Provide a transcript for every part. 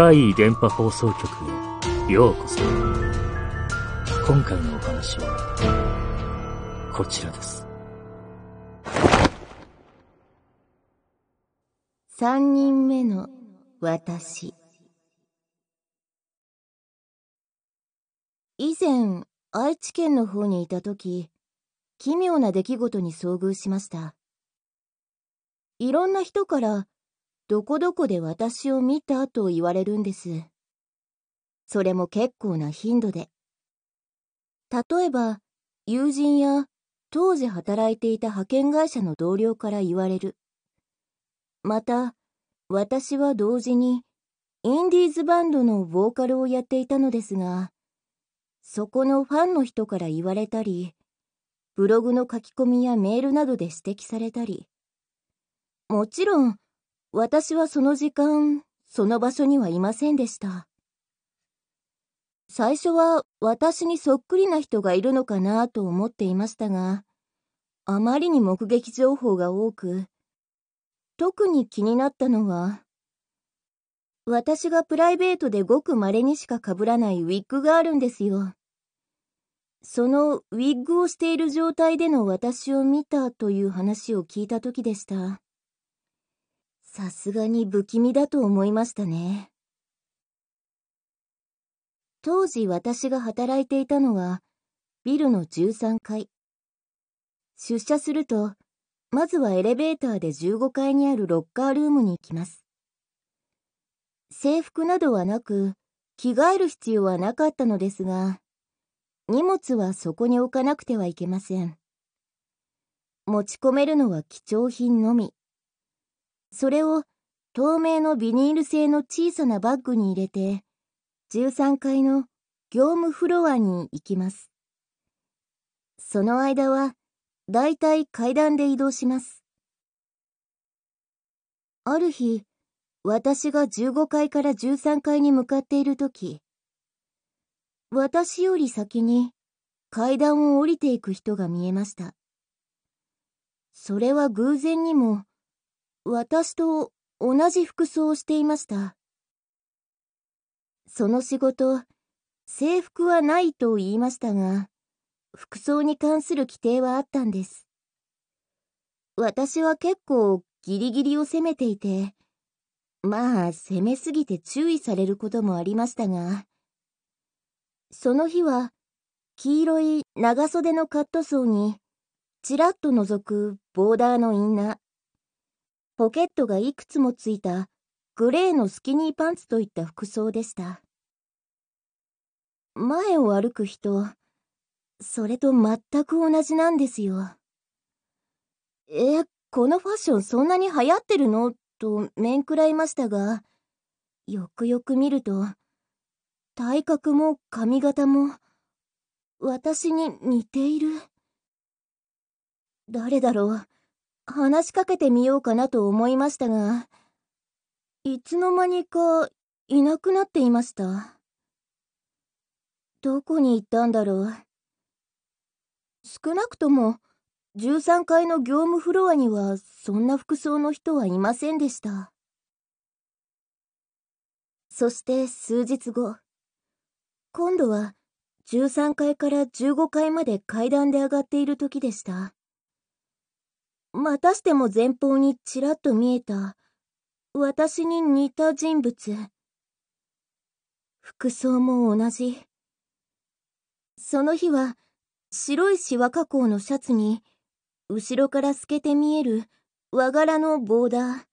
怪異電波放送局へようこそ。今回のお話は、こちらです。三人目の私。以前、愛知県の方にいた時、奇妙な出来事に遭遇しました。いろんな人から、どこどこで私を見たと言われるんです。それも結構な頻度で。例えば、友人や当時働いていた派遣会社の同僚から言われる。また、私は同時に、インディーズバンドのボーカルをやっていたのですが、そこのファンの人から言われたり、ブログの書き込みやメールなどで指摘されたり。もちろん、私はその時間、その場所にはいませんでした。最初は私にそっくりな人がいるのかなと思っていましたが、あまりに目撃情報が多く、特に気になったのは、私がプライベートでごく稀にしか被らないウィッグがあるんですよ。そのウィッグをしている状態での私を見たという話を聞いた時でした。さすがに不気味だと思いましたね。当時私が働いていたのは、ビルの13階。出社すると、まずはエレベーターで15階にあるロッカールームに行きます。制服などはなく、着替える必要はなかったのですが、荷物はそこに置かなくてはいけません。持ち込めるのは貴重品のみ。それを透明のビニール製の小さなバッグに入れて、13階の業務フロアに行きます。その間は、だいたい階段で移動します。ある日、私が15階から13階に向かっているとき、私より先に階段を降りていく人が見えました。それは偶然にも、私と同じ服装をしていました。その仕事、制服はないと言いましたが、服装に関する規定はあったんです。私は結構ギリギリを攻めていて、まあ攻めすぎて注意されることもありましたが、その日は黄色い長袖のカットソーに、ちらっと覗くボーダーのインナー、ポケットがいくつもついたグレーのスキニーパンツといった服装でした。前を歩く人、それと全く同じなんですよ。え、このファッションそんなに流行ってるの？と面食らいましたが、よくよく見ると、体格も髪型も、私に似ている。誰だろう？話しかけてみようかなと思いましたが、いつの間にかいなくなっていました。どこに行ったんだろう。少なくとも13階の業務フロアにはそんな服装の人はいませんでした。そして数日後、今度は13階から15階まで階段で上がっている時でした。またしても前方にちらっと見えた私に似た人物。服装も同じ。その日は白いシワ加工のシャツに後ろから透けて見える和柄のボーダー。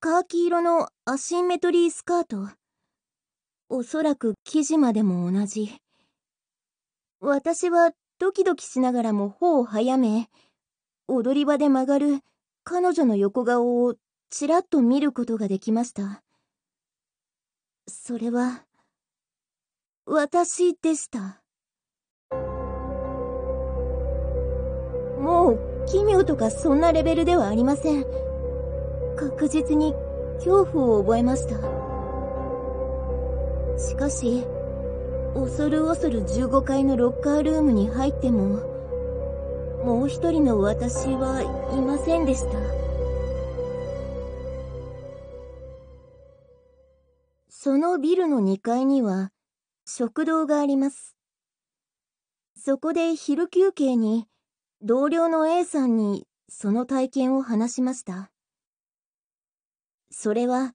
カーキ色のアシンメトリースカート。おそらく生地までも同じ。私はドキドキしながらも歩を早め、踊り場で曲がる彼女の横顔をちらっと見ることができました。それは、私でした。もう奇妙とかそんなレベルではありません。確実に恐怖を覚えました。しかし、恐る恐る15階のロッカールームに入っても、もう一人の私はいませんでした。そのビルの2階には食堂があります。そこで昼休憩に同僚の A さんにその体験を話しました。それは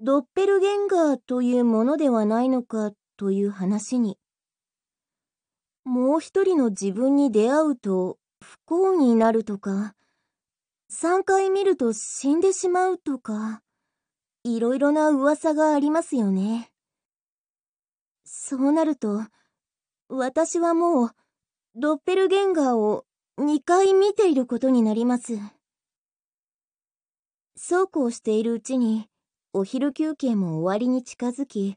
ドッペルゲンガーというものではないのかという話に、もう一人の自分に出会うと不幸になるとか、3回見ると死んでしまうとか、いろいろな噂がありますよね。そうなると、私はもう、ドッペルゲンガーを2回見ていることになります。そうこうしているうちに、お昼休憩も終わりに近づき、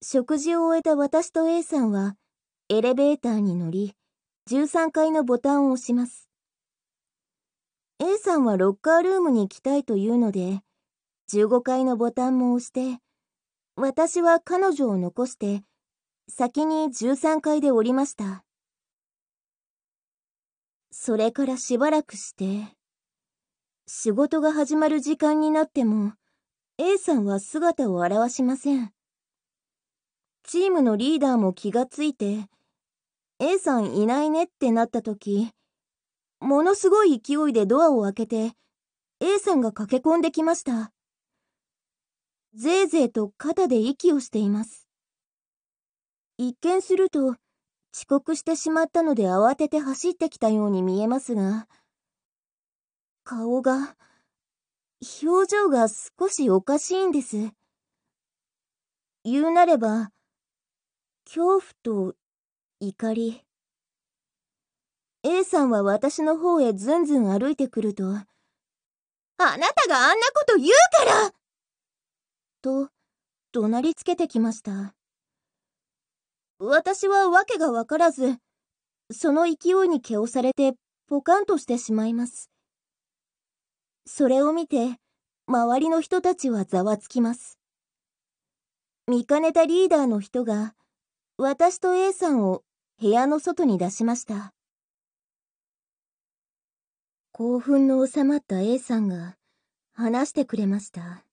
食事を終えた私と A さんは、エレベーターに乗り、13階のボタンを押します。A さんはロッカールームに行きたいというので、15階のボタンも押して、私は彼女を残して、先に13階で降りました。それからしばらくして、仕事が始まる時間になっても、A さんは姿を現しません。チームのリーダーも気がついて、A さんいないねってなった時、ものすごい勢いでドアを開けて、A さんが駆け込んできました。ぜいぜいと肩で息をしています。一見すると、遅刻してしまったので慌てて走ってきたように見えますが、顔が、表情が少しおかしいんです。言うなれば、恐怖と怒り。A さんは私の方へずんずん歩いてくると、あなたがあんなこと言うからと、怒鳴りつけてきました。私は訳がわからず、その勢いに気をされてポカンとしてしまいます。それを見て、周りの人たちはざわつきます。見かねたリーダーの人が、私と A さんを部屋の外に出しました。興奮の収まった A さんが話してくれました。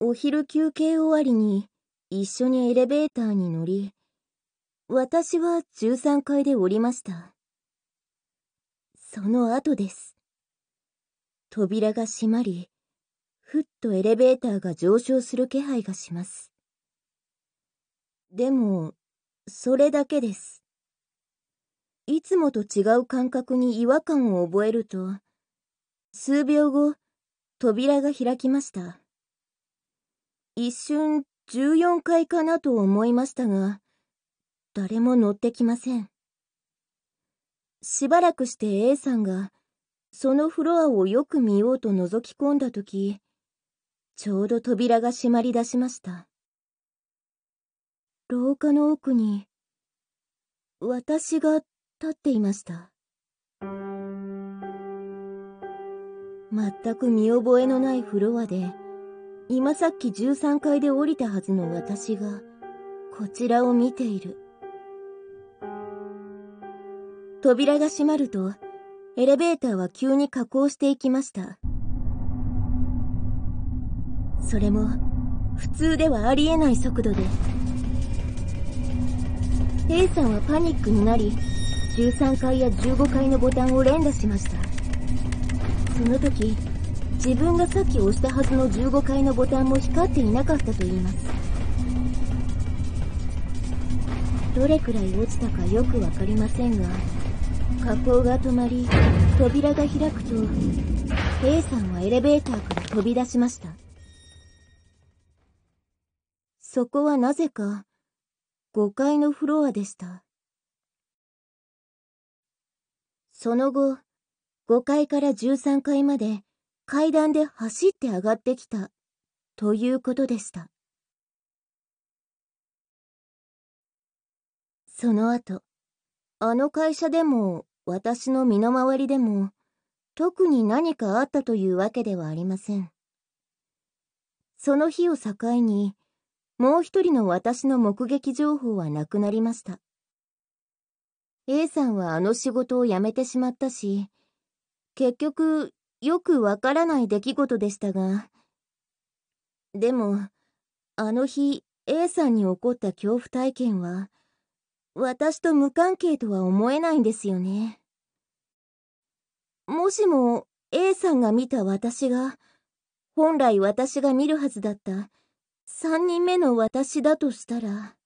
お昼休憩終わりに一緒にエレベーターに乗り、私は13階で降りました。その後です。扉が閉まり、ふっとエレベーターが上昇する気配がします。でも、それだけです。いつもと違う感覚に違和感を覚えると、数秒後、扉が開きました。一瞬14階かなと思いましたが、誰も乗ってきません。しばらくして A さんが、そのフロアをよく見ようと覗き込んだとき、ちょうど扉が閉まり出しました。廊下の奥に、私が立っていました。全く見覚えのないフロアで、今さっき13階で降りたはずの私が、こちらを見ている。扉が閉まると、エレベーターは急に下降していきました。それも、普通ではありえない速度で。A さんはパニックになり、13階や15階のボタンを連打しました。その時、自分がさっき押したはずの15階のボタンも光っていなかったと言います。どれくらい落ちたかよくわかりませんが、加工が止まり、扉が開くと、A さんはエレベーターから飛び出しました。そこはなぜか、5階のフロアでした。その後、5階から13階まで階段で走って上がってきた、ということでした。その後、あの会社でも私の身の回りでも特に何かあったというわけではありません。その日を境に、もう一人の私の目撃情報はなくなりました。A さんはあの仕事を辞めてしまったし、結局よくわからない出来事でしたが、でも、あの日、A さんに起こった恐怖体験は、私と無関係とは思えないんですよね。もしも A さんが見た私が、本来私が見るはずだった3人目の私だとしたら、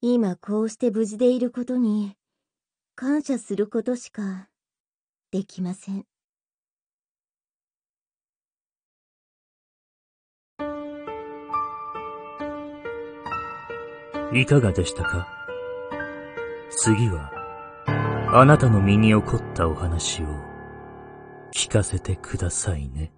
今こうして無事でいることに感謝することしかできません。いかがでしたか？次は、あなたの身に起こったお話を聞かせてくださいね。